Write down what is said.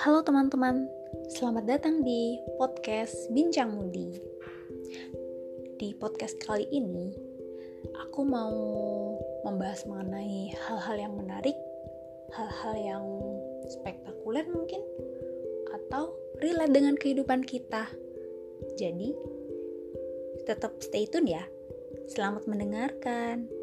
Halo teman-teman, selamat datang di podcast Bincang Mudi. Di podcast kali ini, aku mau membahas mengenai hal-hal yang menarik, hal-hal yang spektakuler mungkin, atau relate dengan kehidupan kita. Jadi, tetap stay tune ya. Selamat mendengarkan.